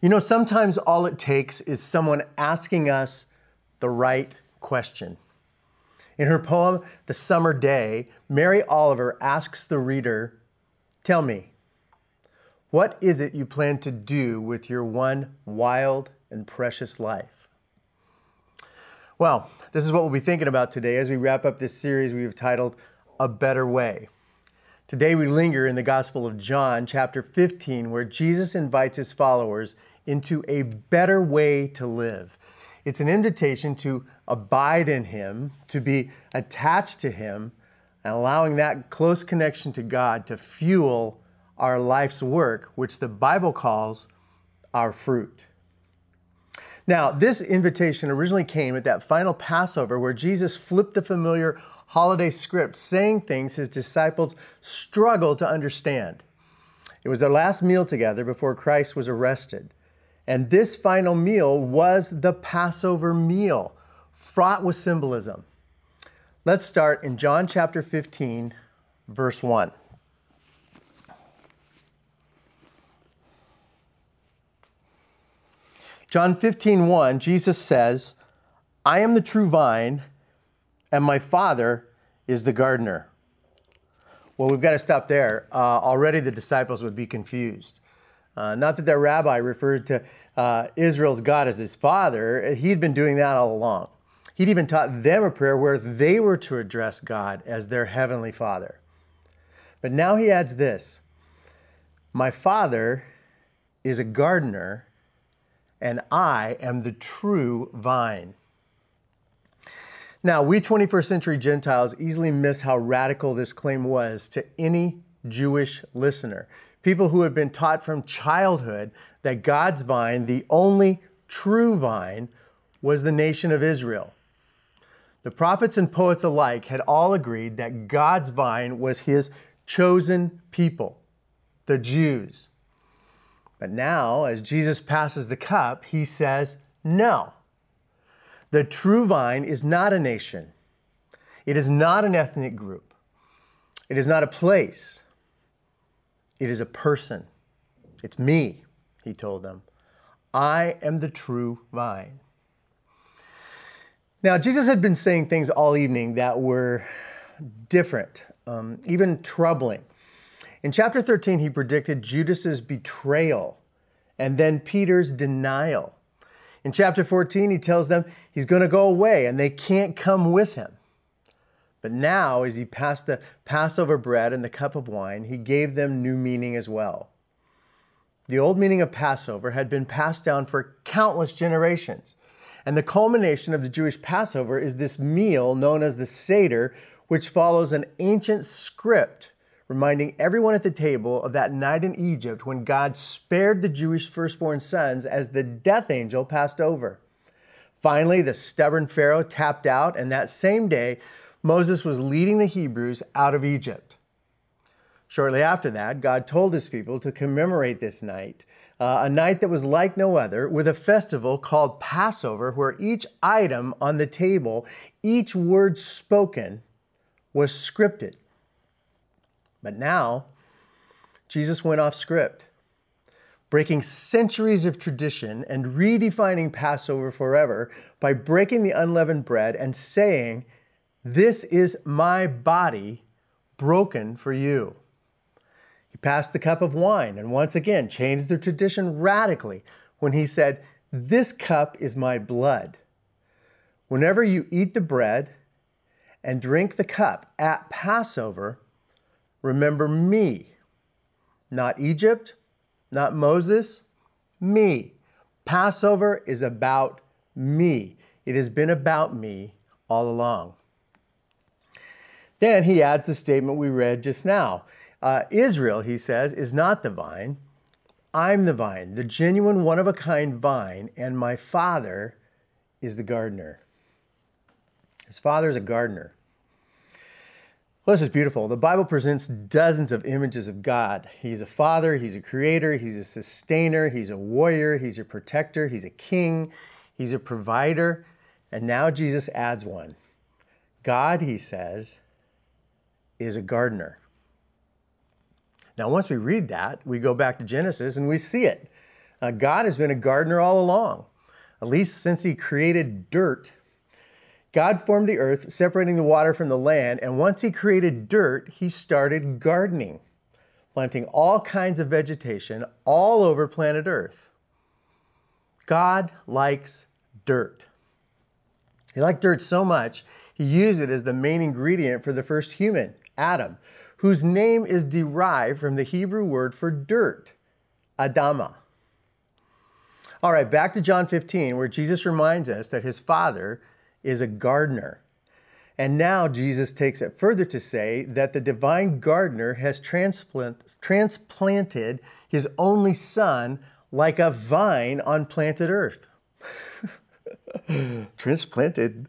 You know, sometimes all it takes is someone asking us the right question. In her poem, The Summer Day, Mary Oliver asks the reader, Tell me, what is it you plan to do with your one wild and precious life? Well, this is what we'll be thinking about today as we wrap up this series we've titled A Better Way. Today we linger in the Gospel of John, chapter 15, where Jesus invites his followers into a better way to live. It's an invitation to abide in him, to be attached to him, and allowing that close connection to God to fuel our life's work, which the Bible calls our fruit. Now, this invitation originally came at that final Passover where Jesus flipped the familiar holiday script, saying things his disciples struggled to understand. It was their last meal together before Christ was arrested. And this final meal was the Passover meal, fraught with symbolism. Let's start in John chapter 15, verse 1. John 15, 1, Jesus says, I am the true vine, and my Father is the gardener. Well, we've got to stop there. Uh, already the disciples would be confused. Uh, not that their rabbi referred to uh, Israel's God as his father, he'd been doing that all along. He'd even taught them a prayer where they were to address God as their heavenly father. But now he adds this My father is a gardener and I am the true vine. Now, we 21st century Gentiles easily miss how radical this claim was to any Jewish listener. People who had been taught from childhood that God's vine, the only true vine, was the nation of Israel. The prophets and poets alike had all agreed that God's vine was his chosen people, the Jews. But now, as Jesus passes the cup, he says, No. The true vine is not a nation, it is not an ethnic group, it is not a place, it is a person. It's me, he told them. I am the true vine. Now, Jesus had been saying things all evening that were different, um, even troubling. In chapter 13, he predicted Judas's betrayal and then Peter's denial. In chapter 14, he tells them he's going to go away and they can't come with him. But now, as he passed the Passover bread and the cup of wine, he gave them new meaning as well. The old meaning of Passover had been passed down for countless generations. And the culmination of the Jewish Passover is this meal known as the Seder, which follows an ancient script reminding everyone at the table of that night in Egypt when God spared the Jewish firstborn sons as the death angel passed over. Finally, the stubborn Pharaoh tapped out, and that same day, Moses was leading the Hebrews out of Egypt. Shortly after that, God told his people to commemorate this night, uh, a night that was like no other, with a festival called Passover, where each item on the table, each word spoken, was scripted. But now, Jesus went off script, breaking centuries of tradition and redefining Passover forever by breaking the unleavened bread and saying, This is my body broken for you. He passed the cup of wine and once again changed the tradition radically when he said, This cup is my blood. Whenever you eat the bread and drink the cup at Passover, Remember me. Not Egypt, not Moses, me. Passover is about me. It has been about me all along. Then he adds the statement we read just now uh, Israel, he says, is not the vine. I'm the vine, the genuine one of a kind vine, and my father is the gardener. His father is a gardener. Well, this is beautiful. The Bible presents dozens of images of God. He's a father, he's a creator, he's a sustainer, he's a warrior, he's a protector, he's a king, he's a provider. And now Jesus adds one. God, he says, is a gardener. Now, once we read that, we go back to Genesis and we see it. Uh, God has been a gardener all along, at least since He created dirt. God formed the earth, separating the water from the land, and once He created dirt, He started gardening, planting all kinds of vegetation all over planet Earth. God likes dirt. He liked dirt so much, he used it as the main ingredient for the first human, Adam, whose name is derived from the Hebrew word for dirt, Adama. All right, back to John 15, where Jesus reminds us that his Father is a gardener. And now Jesus takes it further to say that the divine gardener has transplant, transplanted his only son like a vine on planted earth. transplanted.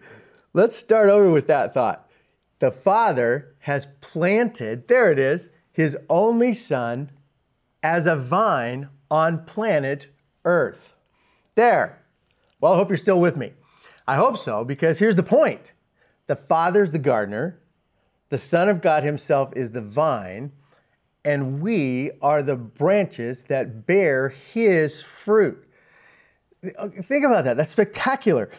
Let's start over with that thought. The Father has planted, there it is, his only son as a vine on planet earth. There. Well, I hope you're still with me. I hope so, because here's the point the Father's the gardener, the Son of God Himself is the vine, and we are the branches that bear His fruit. Think about that. That's spectacular.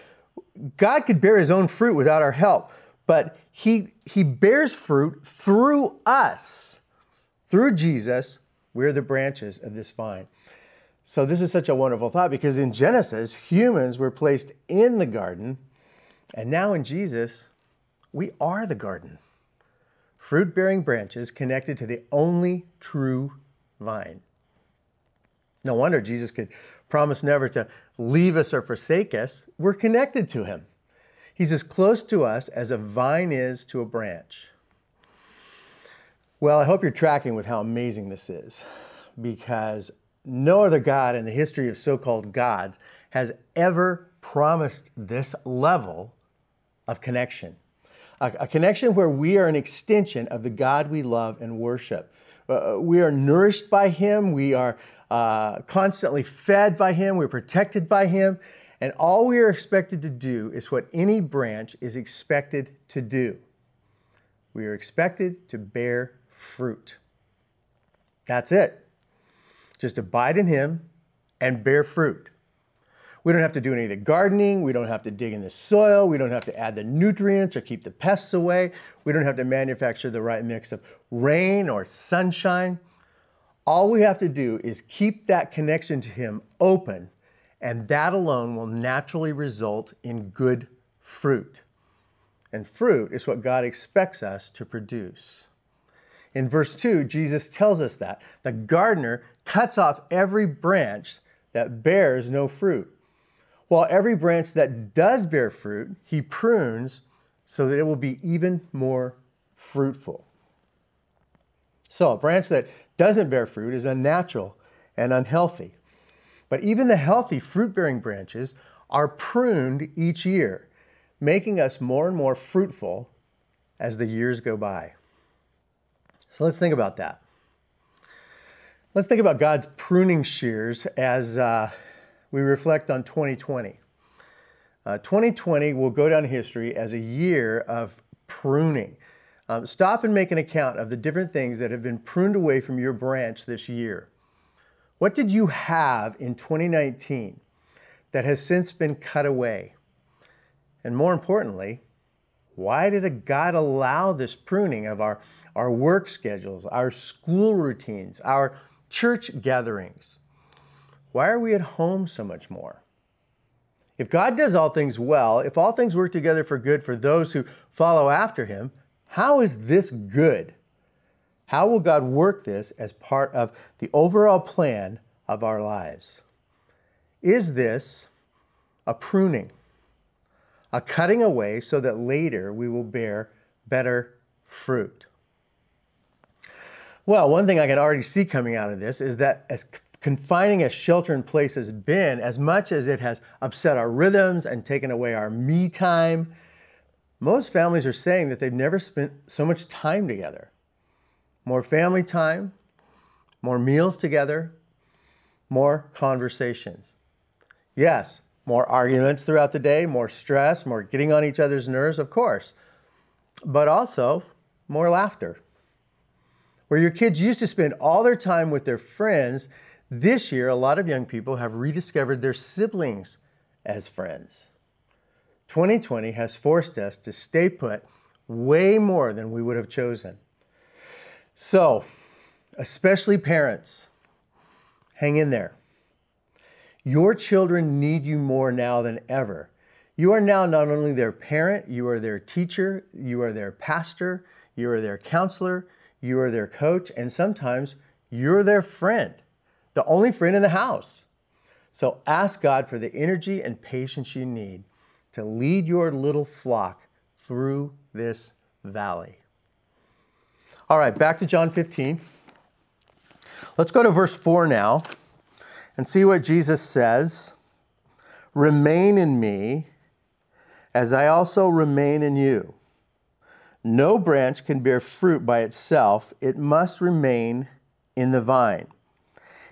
God could bear His own fruit without our help, but He, he bears fruit through us. Through Jesus, we're the branches of this vine. So, this is such a wonderful thought because in Genesis, humans were placed in the garden, and now in Jesus, we are the garden. Fruit bearing branches connected to the only true vine. No wonder Jesus could promise never to leave us or forsake us. We're connected to him. He's as close to us as a vine is to a branch. Well, I hope you're tracking with how amazing this is because no other God in the history of so called gods has ever promised this level of connection. A, a, connection where we are an extension of the God we love and worship. Uh, we are nourished by Him, we are uh, constantly fed by Him, we're protected by Him, and all we are expected to do is what any branch is expected to do. We are expected to bear fruit. That's it. Just abide in Him and bear fruit. We don't have to do any of the gardening. We don't have to dig in the soil. We don't have to add the nutrients or keep the pests away. We don't have to manufacture the right mix of rain or sunshine. All we have to do is keep that connection to Him open, and that alone will naturally result in good fruit. And fruit is what God expects us to produce. In verse 2, Jesus tells us that the gardener cuts off every branch that bears no fruit, while every branch that does bear fruit, he prunes so that it will be even more fruitful. So, a branch that doesn't bear fruit is unnatural and unhealthy. But even the healthy fruit bearing branches are pruned each year, making us more and more fruitful as the years go by. So let's think about that. Let's think about God's pruning shears as uh, we reflect on 2020. Uh, 2020 will go down in history as a year of pruning. Um, stop and make an account of the different things that have been pruned away from your branch this year. What did you have in 2019 that has since been cut away? And more importantly, why did God allow this pruning of our our work schedules, our school routines, our church gatherings. Why are we at home so much more? If God does all things well, if all things work together for good for those who follow after him, how is this good? How will God work this as part of the overall plan of our lives? Is this a pruning, a cutting away so that later we will bear better fruit? Well, one thing I can already see coming out of this is that as confining as shelter in place has been, as much as it has upset our rhythms and taken away our me time, most families are saying that they've never spent so much time together. More family time, more meals together, more conversations. Yes, more arguments throughout the day, more stress, more getting on each other's nerves, of course, but also more laughter where your kids used to spend all their time with their friends, This year, a lot of young people have rediscovered their siblings as friends. 2020 has forced us to stay put way more than we would have chosen. So, especially parents, hang in there. Your children need you more now than ever. You are now not only their parent, you are their teacher, you are their pastor, you are their counselor, you are their coach, and sometimes you're their friend, the only friend in the house. So ask God for the energy and patience you need to lead your little flock through this valley. All right, back to John 15. Let's go to verse 4 now and see what Jesus says Remain in me, as I also remain in you. No branch can bear fruit by itself, it must remain in the vine.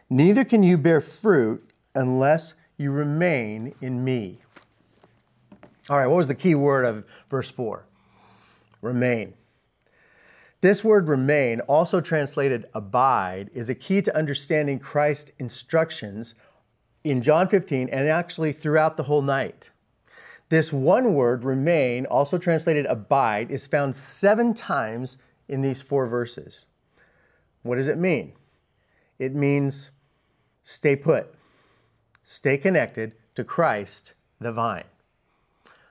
Neither can you bear fruit unless you remain in me. All right, what was the key word of verse 4? Remain. This word remain, also translated abide, is a key to understanding Christ's instructions in John 15 and actually throughout the whole night. This one word, remain, also translated abide, is found seven times in these four verses. What does it mean? It means stay put, stay connected to Christ, the vine.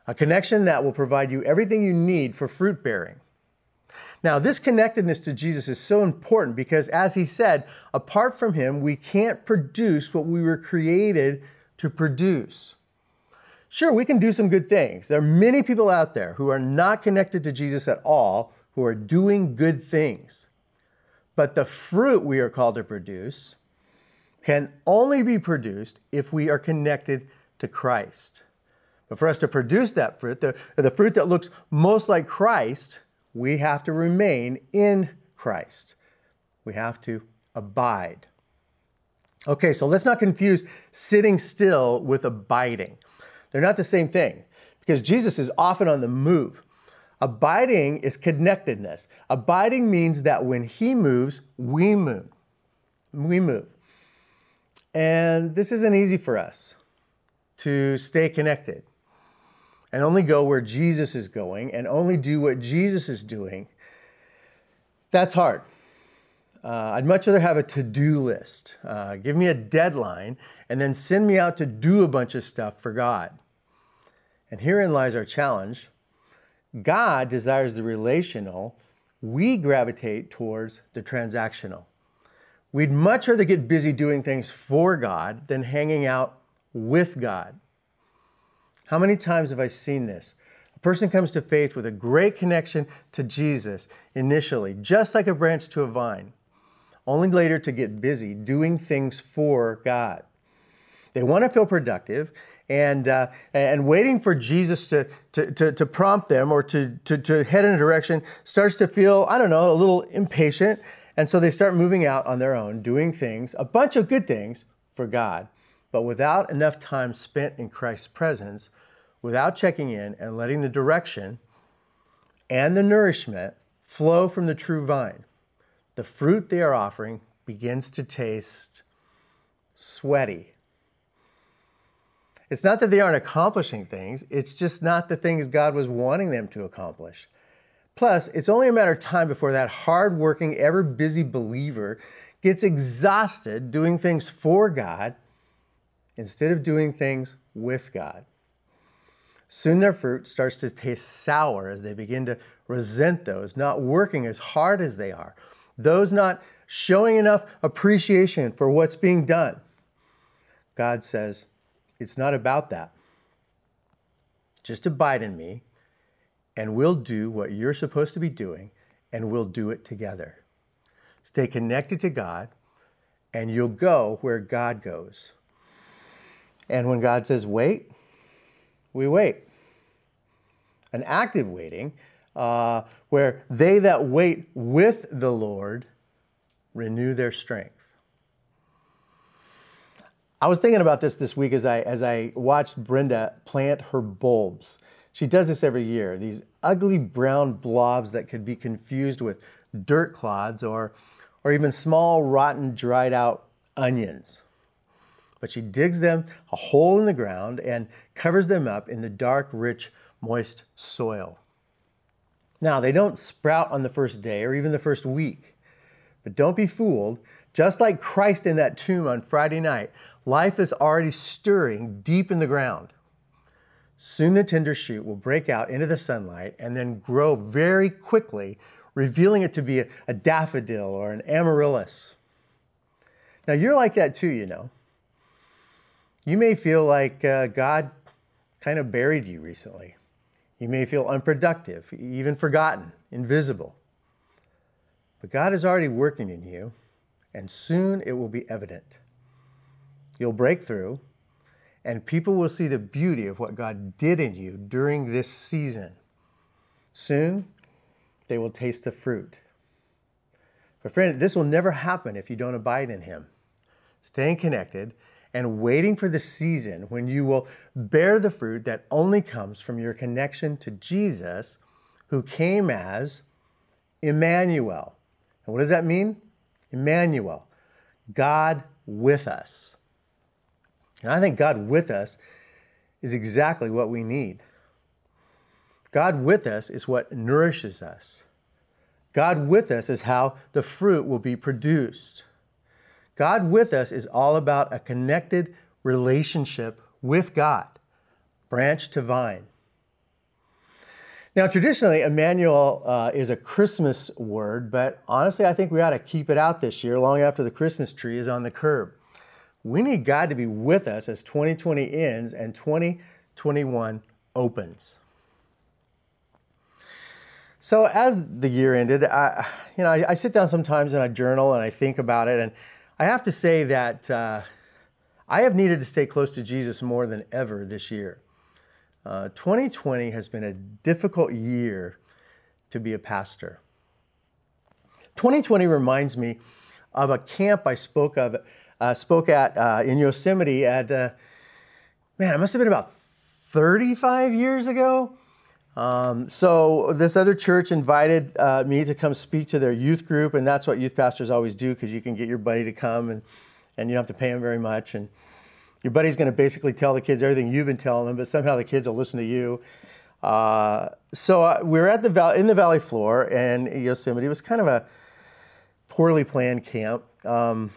A connection that will provide you everything you need for fruit bearing. Now, this connectedness to Jesus is so important because, as he said, apart from him, we can't produce what we were created to produce. Sure, we can do some good things. There are many people out there who are not connected to Jesus at all who are doing good things. But the fruit we are called to produce can only be produced if we are connected to Christ. But for us to produce that fruit, the, the fruit that looks most like Christ, we have to remain in Christ. We have to abide. Okay, so let's not confuse sitting still with abiding. They're not the same thing because Jesus is often on the move. Abiding is connectedness. Abiding means that when he moves, we move. We move. And this isn't easy for us to stay connected and only go where Jesus is going and only do what Jesus is doing. That's hard. Uh, I'd much rather have a to do list. Uh, give me a deadline and then send me out to do a bunch of stuff for God. And herein lies our challenge. God desires the relational, we gravitate towards the transactional. We'd much rather get busy doing things for God than hanging out with God. How many times have I seen this? A person comes to faith with a great connection to Jesus initially, just like a branch to a vine, only later to get busy doing things for God. They want to feel productive and, uh, and waiting for Jesus to, to, to, to, prompt them or to, to, to head in a direction starts to feel, I don't know, a little impatient. And so they start moving out on their own, doing things, a bunch of good things for God, but without enough time spent in Christ's presence, without checking in and letting the direction and the nourishment flow from the true vine. The fruit they are offering begins to taste sweaty it's not that they aren't accomplishing things, it's just not the things God was wanting them to accomplish. Plus, it's only a matter of time before that hardworking, ever busy believer gets exhausted doing things for God instead of doing things with God. Soon their fruit starts to taste sour as they begin to resent those not working as hard as they are, those not showing enough appreciation for what's being done. God says, it's not about that. Just abide in me, and we'll do what you're supposed to be doing, and we'll do it together. Stay connected to God, and you'll go where God goes. And when God says wait, we wait. An active waiting, uh, where they that wait with the Lord renew their strength. I was thinking about this this week as I as I watched Brenda plant her bulbs. She does this every year. These ugly brown blobs that could be confused with dirt clods or or even small rotten dried out onions. But she digs them a hole in the ground and covers them up in the dark, rich, moist soil. Now, they don't sprout on the first day or even the first week. But don't be fooled. Just like Christ in that tomb on Friday night, life is already stirring deep in the ground. Soon the tender shoot will break out into the sunlight and then grow very quickly, revealing it to be a, a daffodil or an amaryllis. Now, you're like that too, you know. You may feel like uh, God kind of buried you recently. You may feel unproductive, even forgotten, invisible. But God is already working in you, and soon it will be evident. You'll break through, and people will see the beauty of what God did in you during this season. Soon, they will taste the fruit. But, friend, this will never happen if you don't abide in Him. Staying connected and waiting for the season when you will bear the fruit that only comes from your connection to Jesus, who came as Emmanuel. And what does that mean? Emmanuel, God with us. And I think God with us is exactly what we need. God with us is what nourishes us. God with us is how the fruit will be produced. God with us is all about a connected relationship with God, branch to vine. Now, traditionally, Emmanuel uh, is a Christmas word, but honestly, I think we ought to keep it out this year, long after the Christmas tree is on the curb. We need God to be with us as 2020 ends and 2021 opens. So, as the year ended, I, you know, I, I sit down sometimes and I journal and I think about it, and I have to say that uh, I have needed to stay close to Jesus more than ever this year. Uh, 2020 has been a difficult year to be a pastor. 2020 reminds me of a camp I spoke of, uh, spoke at uh, in Yosemite at, uh, man, it must have been about 35 years ago. Um, so this other church invited uh, me to come speak to their youth group, and that's what youth pastors always do because you can get your buddy to come and, and you don't have to pay him very much. And your buddy's going to basically tell the kids everything you've been telling them, but somehow the kids will listen to you. Uh, so uh, we were at the val- in the valley floor, and Yosemite it was kind of a poorly planned camp. Um,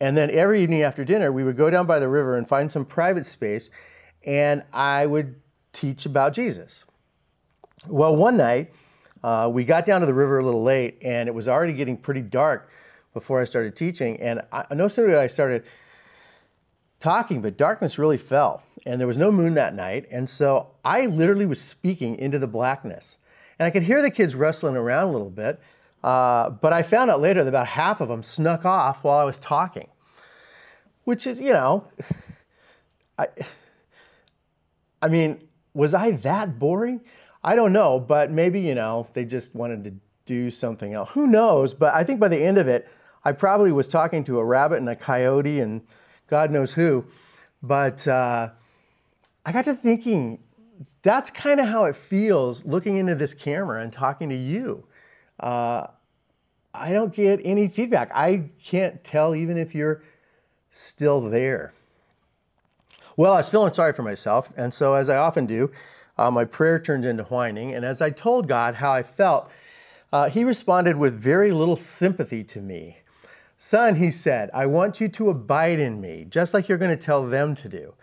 and then every evening after dinner, we would go down by the river and find some private space, and I would teach about Jesus. Well, one night, uh, we got down to the river a little late, and it was already getting pretty dark before I started teaching. And I, no sooner did I started talking, but darkness really fell, and there was no moon that night. And so I literally was speaking into the blackness, and I could hear the kids wrestling around a little bit. Uh, but I found out later that about half of them snuck off while I was talking, which is, you know, I, I mean, was I that boring? I don't know, but maybe, you know, they just wanted to do something else. Who knows? But I think by the end of it, I probably was talking to a rabbit and a coyote and God knows who. But uh, I got to thinking, that's kind of how it feels looking into this camera and talking to you. Uh, I don't get any feedback. I can't tell even if you're still there. Well, I was feeling sorry for myself, and so as I often do, uh, my prayer turned into whining. And as I told God how I felt, uh, He responded with very little sympathy to me. Son, He said, I want you to abide in me, just like you're going to tell them to do.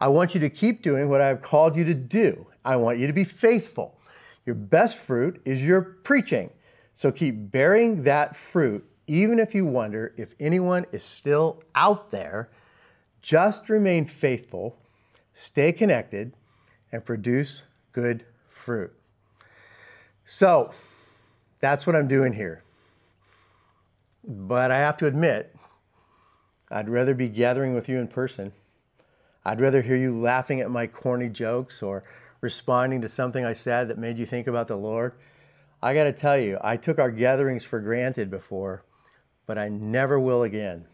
I want you to keep doing what I have called you to do. I want you to be faithful. Your best fruit is your preaching. So keep bearing that fruit, even if you wonder if anyone is still out there. Just remain faithful, stay connected, and produce good fruit. So that's what I'm doing here. But I have to admit, I'd rather be gathering with you in person. I'd rather hear you laughing at my corny jokes or responding to something I said that made you think about the Lord. I got to tell you, I took our gatherings for granted before, but I never will again.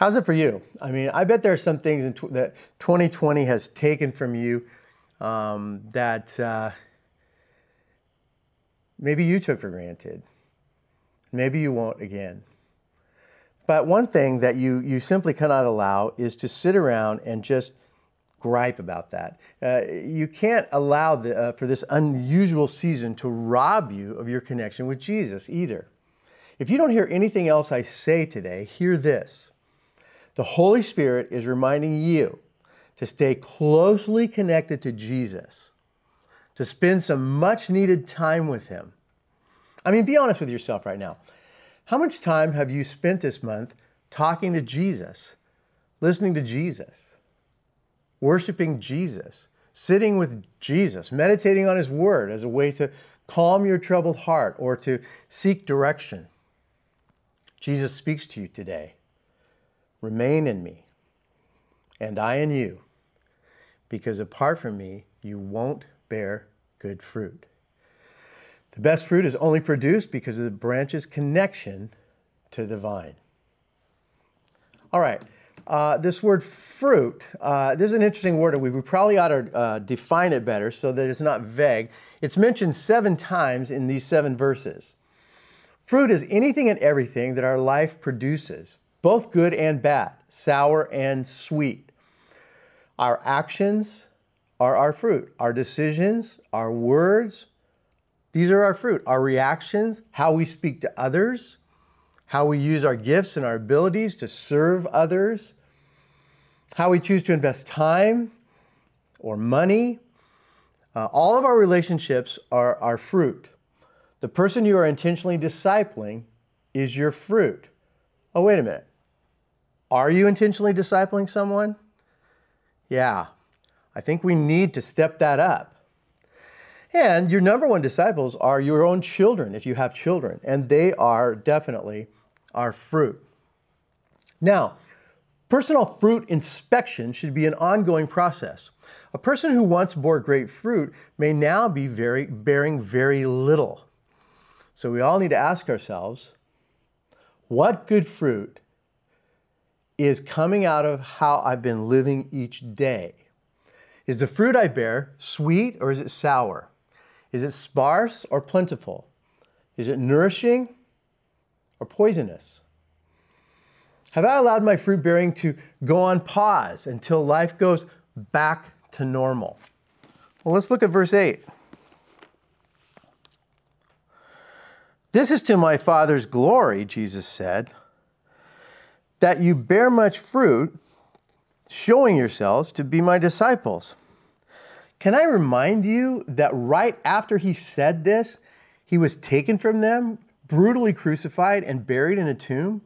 How's it for you? I mean, I bet there are some things tw- that 2020 has taken from you um, that uh, maybe you took for granted. Maybe you won't again. But one thing that you, you simply cannot allow is to sit around and just gripe about that. Uh, you can't allow the, uh, for this unusual season to rob you of your connection with Jesus either. If you don't hear anything else I say today, hear this. The Holy Spirit is reminding you to stay closely connected to Jesus, to spend some much needed time with Him. I mean, be honest with yourself right now. How much time have you spent this month talking to Jesus, listening to Jesus, worshiping Jesus, sitting with Jesus, meditating on His Word as a way to calm your troubled heart or to seek direction? Jesus speaks to you today. Remain in me, and I in you, because apart from me, you won't bear good fruit. The best fruit is only produced because of the branch's connection to the vine. All right, uh, this word fruit, uh, this is an interesting word, we, we probably ought to uh, define it better so that it's not vague. It's mentioned seven times in these seven verses. Fruit is anything and everything that our life produces, both good and bad, sour and sweet. Our actions are our fruit. Our decisions, our words, these are our fruit. Our reactions, how we speak to others, how we use our gifts and our abilities to serve others, how we choose to invest time or money. Uh, all of our relationships are our fruit. The person you are intentionally discipling is your fruit. Oh, wait a minute. Are you intentionally discipling someone? Yeah, I think we need to step that up. And your number one disciples are your own children, if you have children, and they are definitely our fruit. Now, personal fruit inspection should be an ongoing process. A person who once bore great fruit may now be very, bearing very little. So we all need to ask ourselves what good fruit is coming out of how I've been living each day? Is the fruit I bear sweet or is it sour? Is it sparse or plentiful? Is it nourishing or poisonous? Have I allowed my fruit bearing to go on pause until life goes back to normal? Well, let's look at verse 8. This is to my Father's glory, Jesus said, that you bear much fruit, showing yourselves to be my disciples. Can I remind you that right after he said this, he was taken from them, brutally crucified, and buried in a tomb?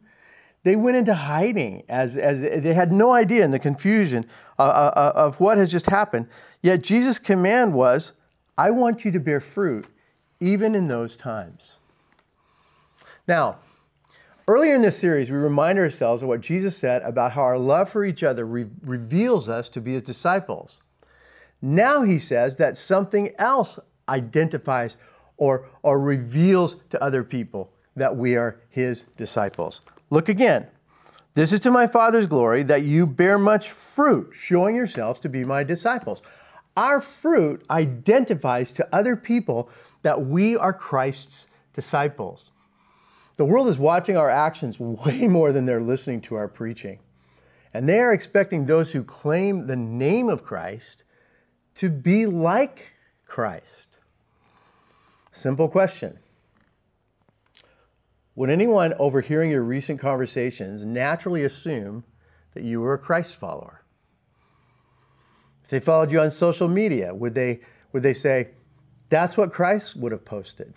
They went into hiding as, as they had no idea in the confusion uh, uh, uh of what has just happened. Yet Jesus' command was, I want you to bear fruit even in those times. Now, earlier in this series, we remind ourselves of what Jesus said about how our love for each other re- reveals us to be his disciples. Now he says that something else identifies or, or reveals to other people that we are his disciples. Look again. This is to my Father's glory that you bear much fruit, showing yourselves to be my disciples. Our fruit identifies to other people that we are Christ's disciples. The world is watching our actions way more than they're listening to our preaching. And they are expecting those who claim the name of Christ to be like Christ. Simple question. Would anyone overhearing your recent conversations naturally assume that you were a Christ follower? If they followed you on social media, would they, would they say, that's what Christ would have posted?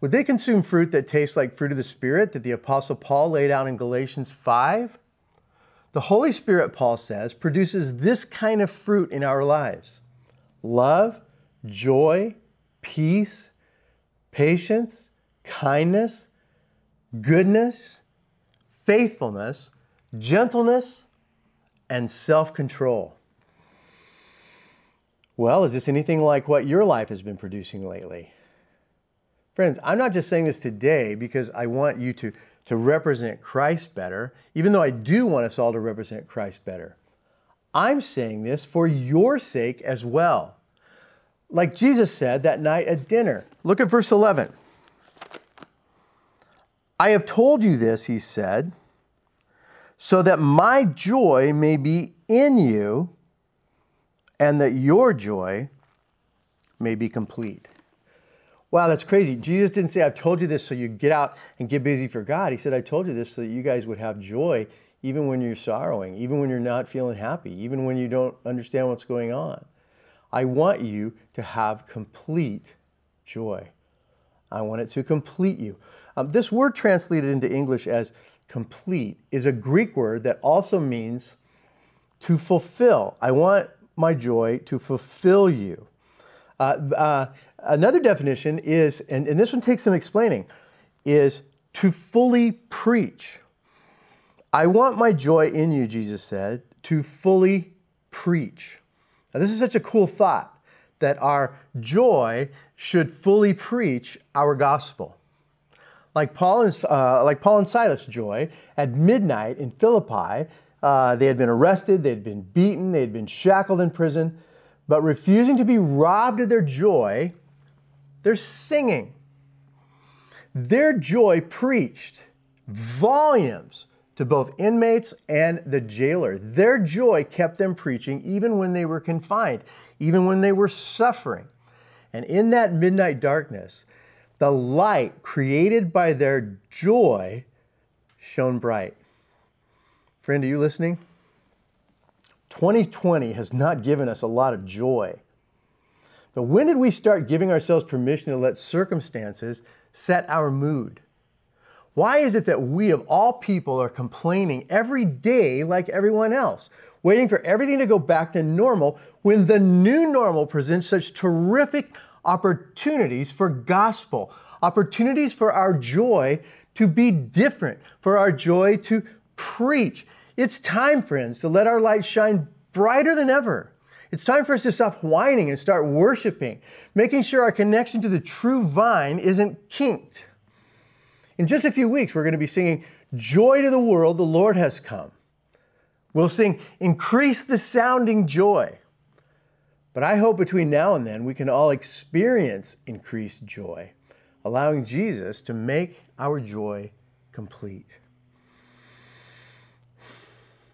Would they consume fruit that tastes like fruit of the Spirit that the Apostle Paul laid out in Galatians 5? The Holy Spirit, Paul says, produces this kind of fruit in our lives love, joy, peace, patience, kindness, goodness, faithfulness, gentleness, and self control. Well, is this anything like what your life has been producing lately? Friends, I'm not just saying this today because I want you to, to represent Christ better, even though I do want us all to represent Christ better. I'm saying this for your sake as well. Like Jesus said that night at dinner. Look at verse 11. I have told you this, he said, so that my joy may be in you and that your joy may be complete. Wow, that's crazy. Jesus didn't say, I've told you this so you get out and get busy for God. He said, I told you this so that you guys would have joy even when you're sorrowing, even when you're not feeling happy, even when you don't understand what's going on. I want you to have complete joy. I want it to complete you. Um, this word translated into English as complete is a Greek word that also means to fulfill. I want my joy to fulfill you. Uh, uh, another definition is, and, and this one takes some explaining, is to fully preach. I want my joy in you, Jesus said, to fully preach. Now, this is such a cool thought that our joy should fully preach our gospel. Like Paul and, uh, like Paul and Silas' joy at midnight in Philippi, uh, they had been arrested, they had been beaten, they had been shackled in prison, but refusing to be robbed of their joy, they're singing. Their joy preached volumes to both inmates and the jailer. Their joy kept them preaching even when they were confined, even when they were suffering. And in that midnight darkness, the light created by their joy shone bright. Friend, are you listening? 2020 has not given us a lot of joy. But when did we start giving ourselves permission to let circumstances set our mood? Why is it that we, of all people, are complaining every day like everyone else, waiting for everything to go back to normal when the new normal presents such terrific opportunities for gospel, opportunities for our joy to be different, for our joy to preach? It's time, friends, to let our light shine brighter than ever. It's time for us to stop whining and start worshiping, making sure our connection to the true vine isn't kinked. In just a few weeks, we're going to be singing Joy to the World, the Lord has come. We'll sing Increase the Sounding Joy. But I hope between now and then we can all experience increased joy, allowing Jesus to make our joy complete.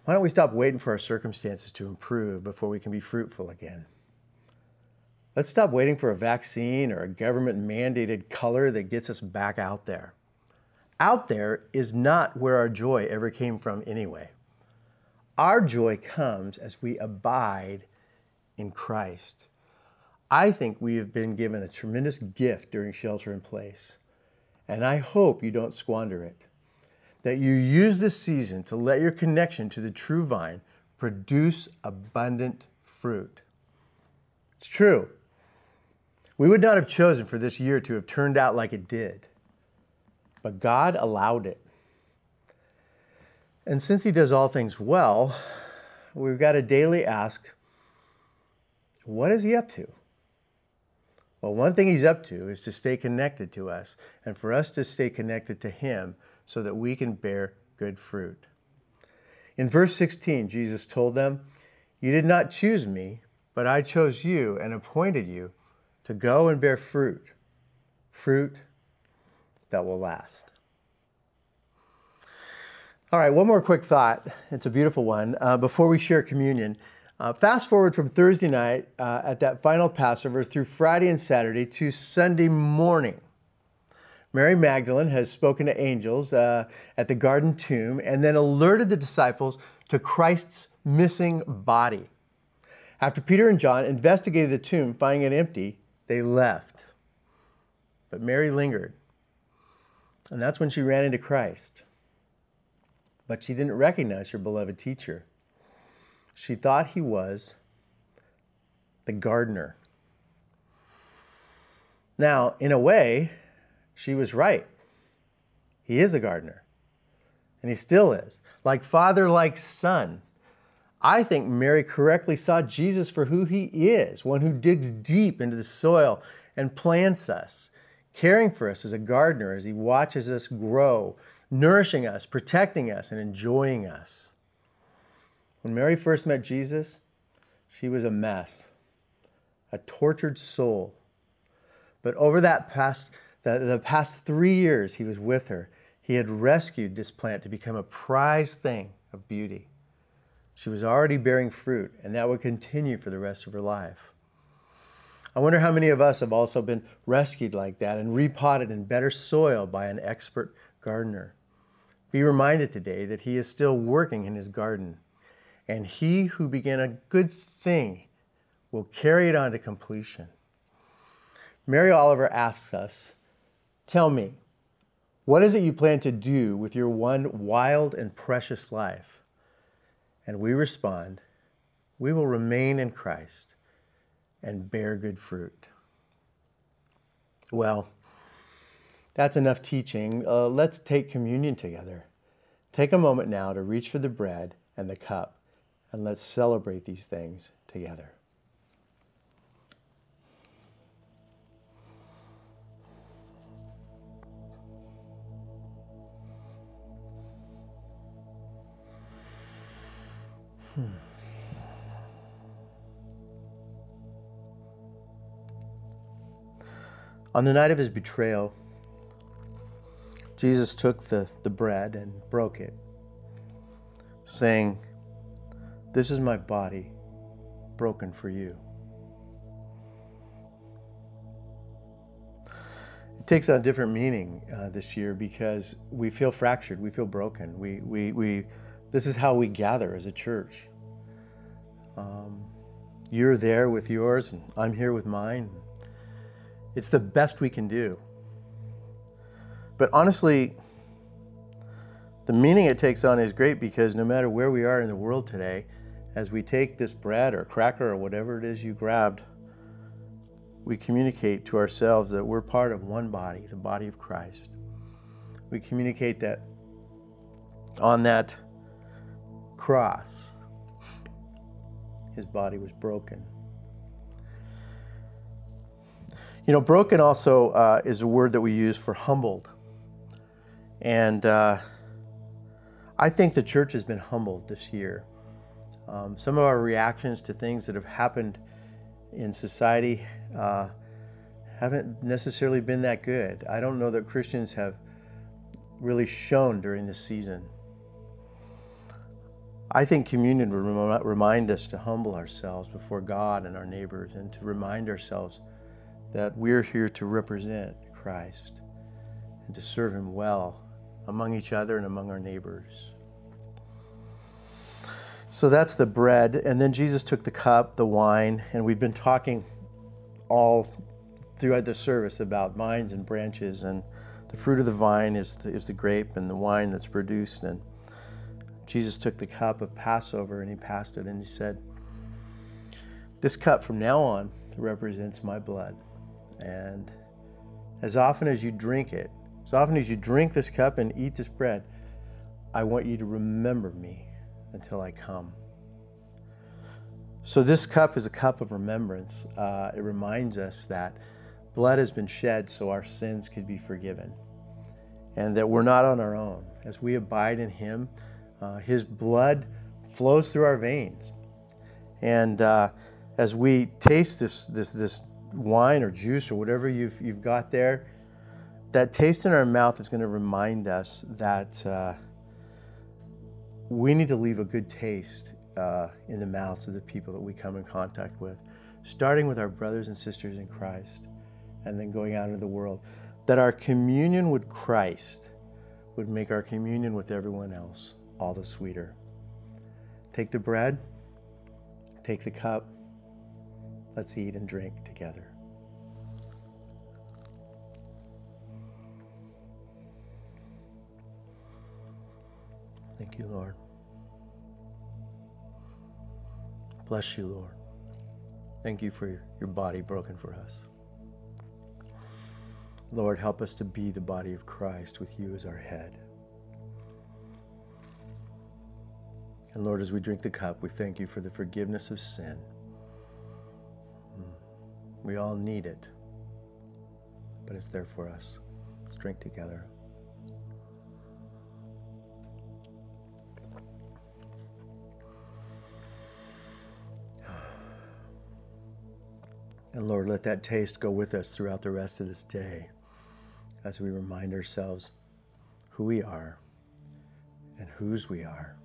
Why don't we stop waiting for our circumstances to improve before we can be fruitful again? Let's stop waiting for a vaccine or a government mandated color that gets us back out there out there is not where our joy ever came from anyway. Our joy comes as we abide in Christ. I think we have been given a tremendous gift during shelter in place, and I hope you don't squander it. That you use this season to let your connection to the true vine produce abundant fruit. It's true. We would not have chosen for this year to have turned out like it did but God allowed it. And since He does all things well, we've got to daily ask, what is He up to? Well, one thing He's up to is to stay connected to us and for us to stay connected to Him so that we can bear good fruit. In verse 16, Jesus told them, You did not choose me, but I chose you and appointed you to go and bear fruit, fruit that will last. All right, one more quick thought. It's a beautiful one. Uh, before we share communion, uh, fast forward from Thursday night uh, at that final Passover through Friday and Saturday to Sunday morning. Mary Magdalene has spoken to angels uh, at the garden tomb and then alerted the disciples to Christ's missing body. After Peter and John investigated the tomb, finding it empty, they left. But Mary lingered. And that's when she ran into Christ. But she didn't recognize her beloved teacher. She thought he was the gardener. Now, in a way, she was right. He is a gardener, and he still is. Like father, like son. I think Mary correctly saw Jesus for who he is one who digs deep into the soil and plants us caring for us as a gardener as He watches us grow, nourishing us, protecting us, and enjoying us. When Mary first met Jesus, she was a mess, a tortured soul. But over that past, the, the past three years he was with her, He had rescued this plant to become a prized thing of beauty. She was already bearing fruit, and that would continue for the rest of her life. I wonder how many of us have also been rescued like that and repotted in better soil by an expert gardener. Be reminded today that He is still working in His garden, and He who began a good thing will carry it on to completion. Mary Oliver asks us, Tell me, what is it you plan to do with your one wild and precious life? And we respond, We will remain in Christ and bear good fruit. Well, that's enough teaching. Uh, let's take communion together. Take a moment now to reach for the bread and the cup, and let's celebrate these things together. Hmm. On the night of his betrayal, Jesus took the, the bread and broke it, saying, This is my body broken for you. It takes on a different meaning uh, this year because we feel fractured, we feel broken. We, we, we, this is how we gather as a church. Um, you're there with yours, and I'm here with mine. It's the best we can do. But honestly, the meaning it takes on is great because no matter where we are in the world today, as we take this bread or cracker or whatever it is you grabbed, we communicate to ourselves that we're part of one body, the body of Christ. We communicate that on that cross, his body was broken You know, broken also uh, is a word that we use for humbled. And uh, I think the church has been humbled this year. Um, some of our reactions to things that have happened in society uh, haven't necessarily been that good. I don't know that Christians have really shown during this season. I think communion would remind us to humble ourselves before God and our neighbors and to remind ourselves that we're here to represent Christ and to serve Him well among each other and among our neighbors. So that's the bread. And then Jesus took the cup, the wine, and we've been talking all throughout the service about vines and branches. And the fruit of the vine is the, is the grape and the wine that's produced. And Jesus took the cup of Passover and he passed it and he said, This cup from now on represents my blood. And as often as you drink it, as often as you drink this cup and eat this bread, I want you to remember me until I come. So, this cup is a cup of remembrance. Uh, it reminds us that blood has been shed so our sins could be forgiven and that we're not on our own. As we abide in Him, uh, His blood flows through our veins. And uh, as we taste this, this, this wine or juice or whatever you've, you've got there, that taste in our mouth is going to remind us that uh, we need to leave a good taste uh, in the mouths of the people that we come in contact with, starting with our brothers and sisters in Christ and then going out into the world. That our communion with Christ would make our communion with everyone else all the sweeter. Take the bread, take the cup, Let's eat and drink together. Thank you, Lord. Bless you, Lord. Thank you for your body broken for us. Lord, help us to be the body of Christ with you as our head. And Lord, as we drink the cup, we thank you for the forgiveness of sin. Hmm. We all need it, but it's there for us. Let's drink together. And Lord, let that taste go with us throughout the rest of this day as we remind ourselves who we are and whose we are.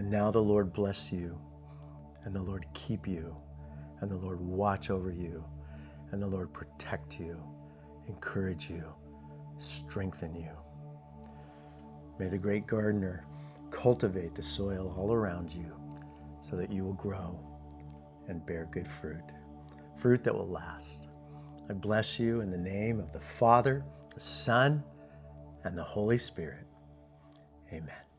And now the Lord bless you, and the Lord keep you, and the Lord watch over you, and the Lord protect you, encourage you, strengthen you. May the great gardener cultivate the soil all around you so that you will grow and bear good fruit, fruit that will last. I bless you in the name of the Father, the Son, and the Holy Spirit. Amen.